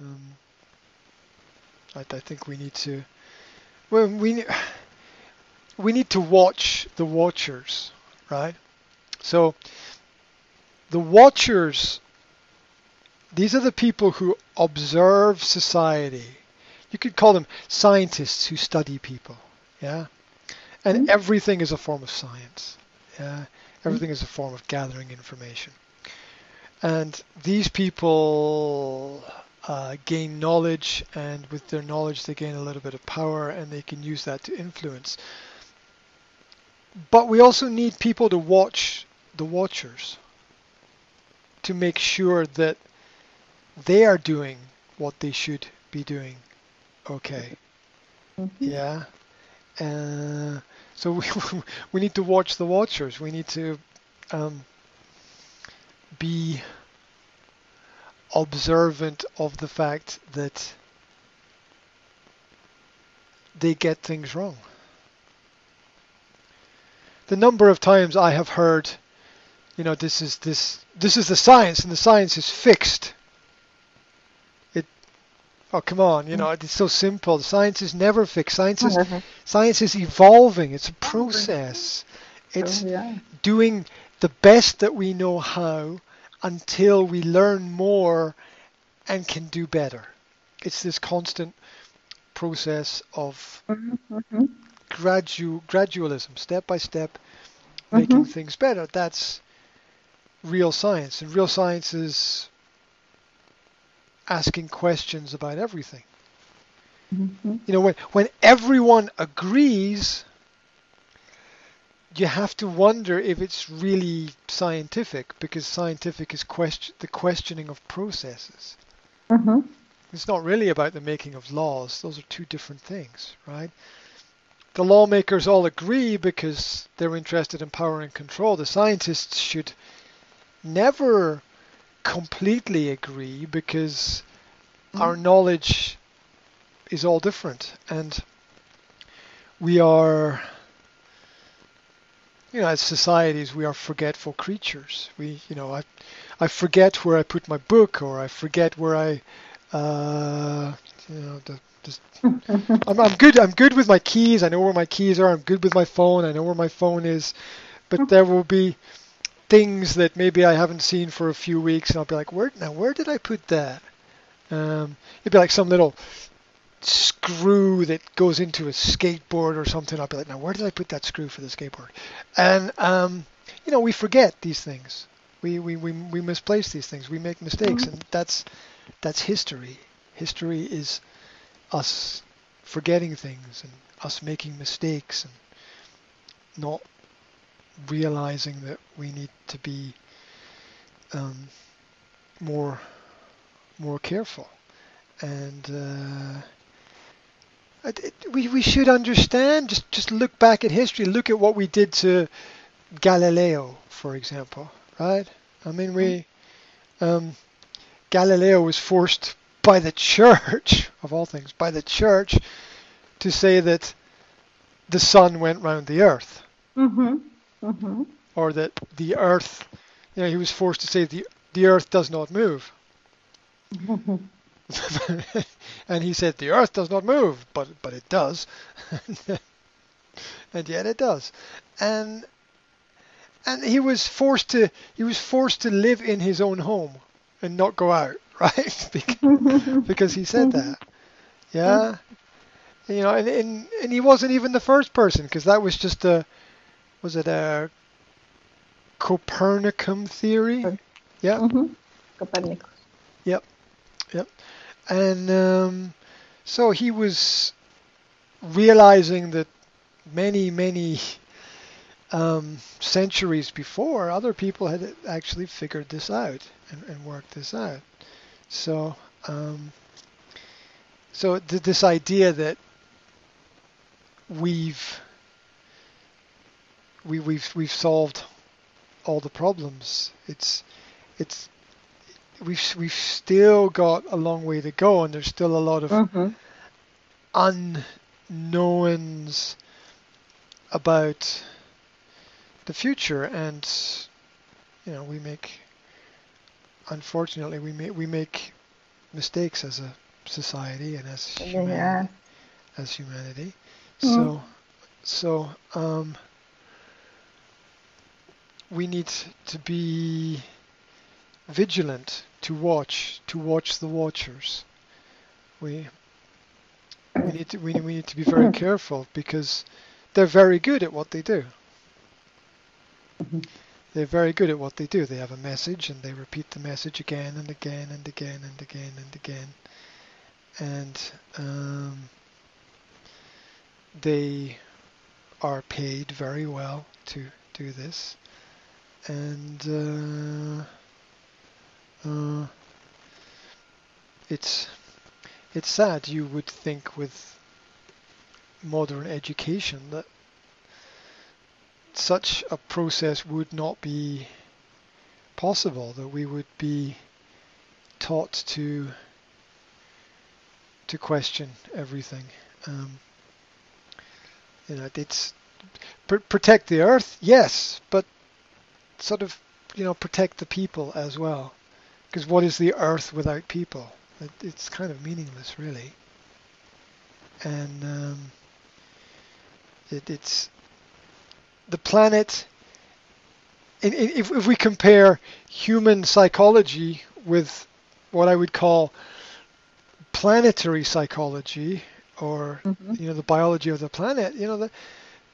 Um, I, I think we need to. Well, we we need to watch the watchers, right? So the watchers, these are the people who observe society. You could call them scientists who study people, yeah. And Mhm. everything is a form of science. Yeah, everything is a form of gathering information. And these people uh, gain knowledge, and with their knowledge, they gain a little bit of power, and they can use that to influence. But we also need people to watch the watchers to make sure that they are doing what they should be doing. Okay. Mhm. Yeah. Uh, so we we need to watch the watchers. We need to um, be observant of the fact that they get things wrong. The number of times I have heard, you know, this is this this is the science and the science is fixed. It oh come on, you know, it's so simple. The science is never fixed. Science is Mhm. Science is evolving. It's a process. It's So, yeah. doing the best that we know how until we learn more and can do better. It's this constant process of Mhm, mhm. gradu- gradualism, step by step, making Mhm. things better. That's real science. And real science is asking questions about everything. Mhm. you know when when everyone agrees you have to wonder if it's really scientific because scientific is question the questioning of processes. Mhm. it's not really about the making of laws. Those are two different things right? The lawmakers all agree because they're interested in power and control. The scientists should never completely agree because our knowledge is all different. And we are you know as societies we are forgetful creatures. We you know i i forget where i put my book or i forget where i uh you know the just I'm, I'm good i'm good with my keys. I know where my keys are. I'm good with my phone. I know where my phone is. But there will be things that maybe i haven't seen for a few weeks and i'll be like where now where did i put that? Um it'd be like some little screw that goes into a skateboard or something. I'll be like, now where did I put that screw for the skateboard? And um, you know, we forget these things. We, we, we, we misplace these things. We make mistakes, and that's that's history. History is us forgetting things and us making mistakes and not realizing that we need to be um, more more careful and uh, we we should understand. Just just look back at history. Look at what we did to Galileo, for example. Right? I mean, we um, Galileo was forced by the church, of all things, by the church, to say that the sun went round the earth, Mhm. Mhm. or that the earth. You know, he was forced to say the the earth does not move. And he said the earth does not move but but it does. And yet it does. And and he was forced to he was forced to live in his own home and not go out right? Because, because he said that. Yeah? You know and, and and he wasn't even the first person because that was just a was it a Copernican theory? Yeah. Mhm. Copernicus. And um, so he was realizing that many, many um, centuries before, other people had actually figured this out and, and worked this out. So, um, so th- this idea that we've we, we've we've solved all the problems. It's it's we've we've still got a long way to go, and there's still a lot of Mhm. unknowns about the future, and you know we make unfortunately we make we make mistakes as a society and as Yeah. humanity. As humanity. Mm. So, so um, we need to be vigilant to watch to watch the watchers. We we need to we, we need to be very careful because they're very good at what they do. Mhm. They're very good at what they do. They have a message and they repeat the message again and again and again and again and again. And um, they are paid very well to do this. And uh, uh, it's it's sad you would think with modern education that such a process would not be possible that we would be taught to to question everything. Um, you know it's pr- protect the earth yes but sort of you know protect the people as well because what is the earth without people it, it's kind of meaningless really and um, it, it's the planet in, in, if, if we compare human psychology with what I would call planetary psychology or Mhm. you know the biology of the planet you know the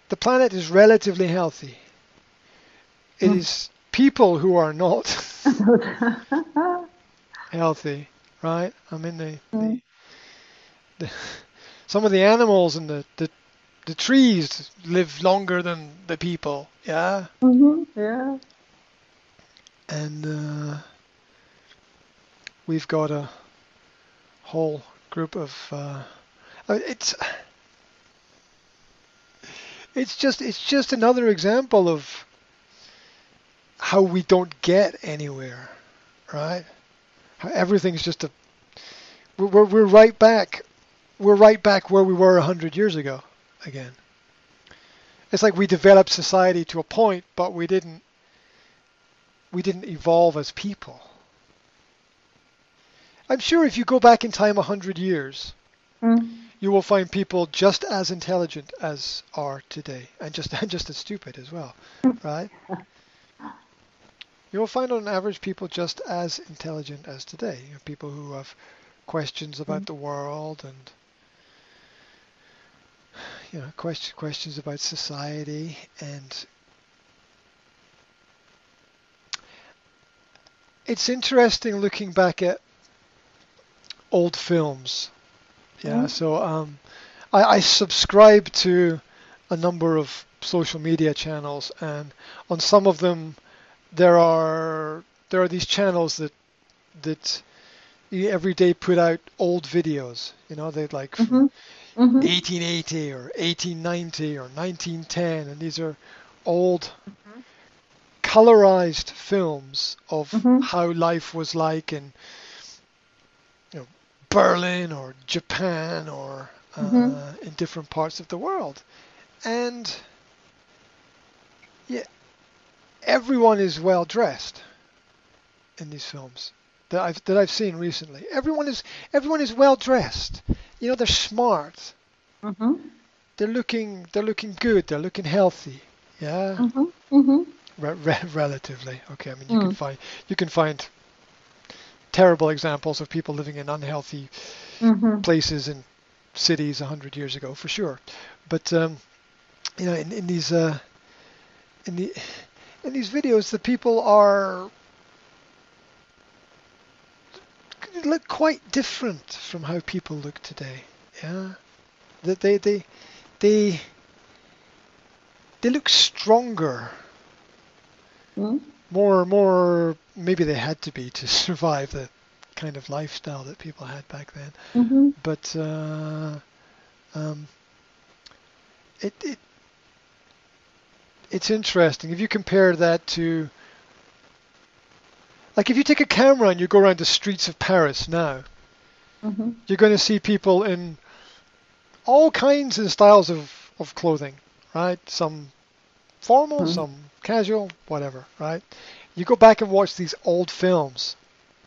the planet is relatively healthy It is Mm. People who are not healthy right I mean the, the, Mm. the some of the animals and the, the the trees live longer than the people yeah Mm-hmm, Yeah. and uh, we've got a whole group of uh, it's it's just it's just another example of how we don't get anywhere right how everything's just a we're, we're, we're right back we're right back where we were a hundred years ago again it's like we developed society to a point but we didn't we didn't evolve as people. I'm sure if you go back in time a hundred years, Mm. you will find people just as intelligent as are today, and just and just as stupid as well, right? You will find on average people just as intelligent as today. You know, people who have questions about Mm. the world and you know question, questions about society and it's interesting looking back at old films. Yeah, Mm. so um, I, I subscribe to a number of social media channels, and on some of them there are there are these channels that that every day put out old videos. You know, they like from Mhm. Mhm. 1880 or 1890 or 1910, and these are old Mhm. colorized films of Mhm. how life was like in you know Berlin or Japan or uh, Mhm. in different parts of the world, and everyone is well dressed in these films that I've that I've seen recently. Everyone is everyone is well dressed. You know, they're smart. Mhm. They're looking they're looking good. They're looking healthy. Yeah. Mhm. Mhm. Re- re- relatively. Okay, I mean you can Mm. find you can find terrible examples of people living in unhealthy Mhm. places in cities a hundred years ago for sure. But um, you know, in, in these uh, in the in these videos, the people are look quite different from how people look today. Yeah, that they they they they look stronger Mm. more more maybe they had to be to survive the kind of lifestyle that people had back then Mhm. but uh, um, it, it it's interesting if you compare that to like if you take a camera and you go around the streets of Paris now Mhm. you're going to see people in all kinds and styles of, of clothing right some formal Mhm. some casual whatever right you go back and watch these old films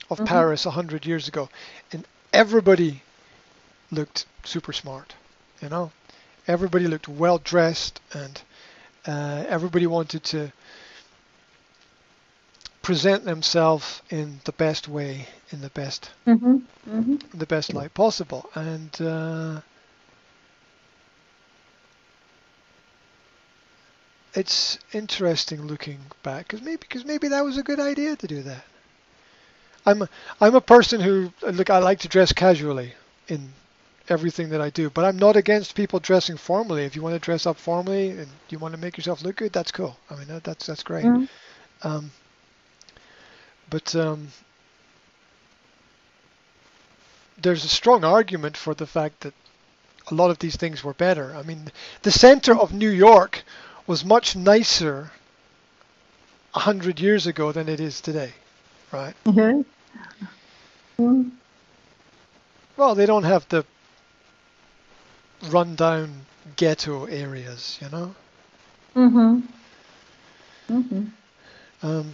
of Mhm. Paris a hundred years ago, and everybody looked super smart. You know, everybody looked well dressed, and uh, everybody wanted to present themselves in the best way, in the best Mhm. Mhm. the best light possible. And uh, it's interesting looking back because maybe because maybe that was a good idea to do that. I'm a, I'm a person who look I like to dress casually in everything that I do, but I'm not against people dressing formally. If you want to dress up formally and you want to make yourself look good, that's cool. I mean that, that's that's great. Mhm. Um, but um, there's a strong argument for the fact that a lot of these things were better. I mean, the center of New York was much nicer a hundred years ago than it is today, right? Yeah. Mm. Well, they don't have the rundown ghetto areas, you know. Mhm. Mhm. Um,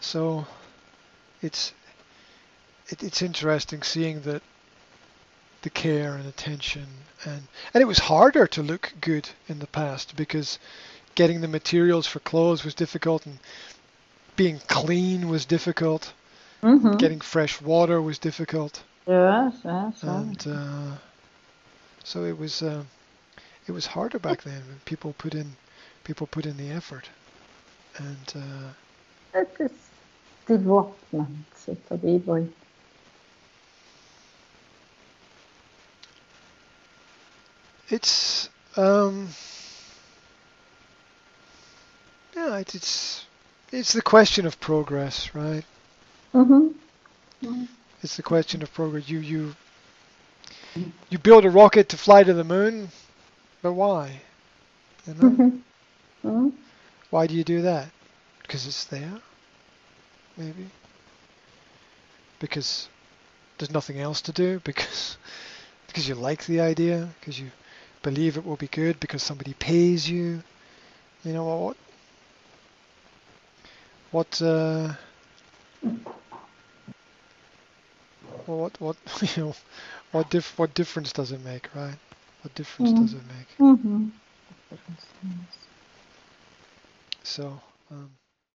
so it's it, it's interesting seeing that the care and attention and and it was harder to look good in the past because getting the materials for clothes was difficult and being clean was difficult Mhm. getting fresh water was difficult Yes, yes, yes. and uh, so it was uh, it was harder back then when people put in people put in the effort and uh, Het is development utav e-boy. It's um yeah, it's it's it's the question of progress, right? Mhm. It's the question of progress. You you you build a rocket to fly to the moon, but why? You know? Mhm. Mhm. Why do you do that? Because it's there? Maybe. Because there's nothing else to do? Because because you like the idea? Because you believe it will be good? Because somebody pays you? You know what? What? Uh, well, what? What? You know? What diff? What difference does it make, right? What difference does it make? Mhm. So. Um,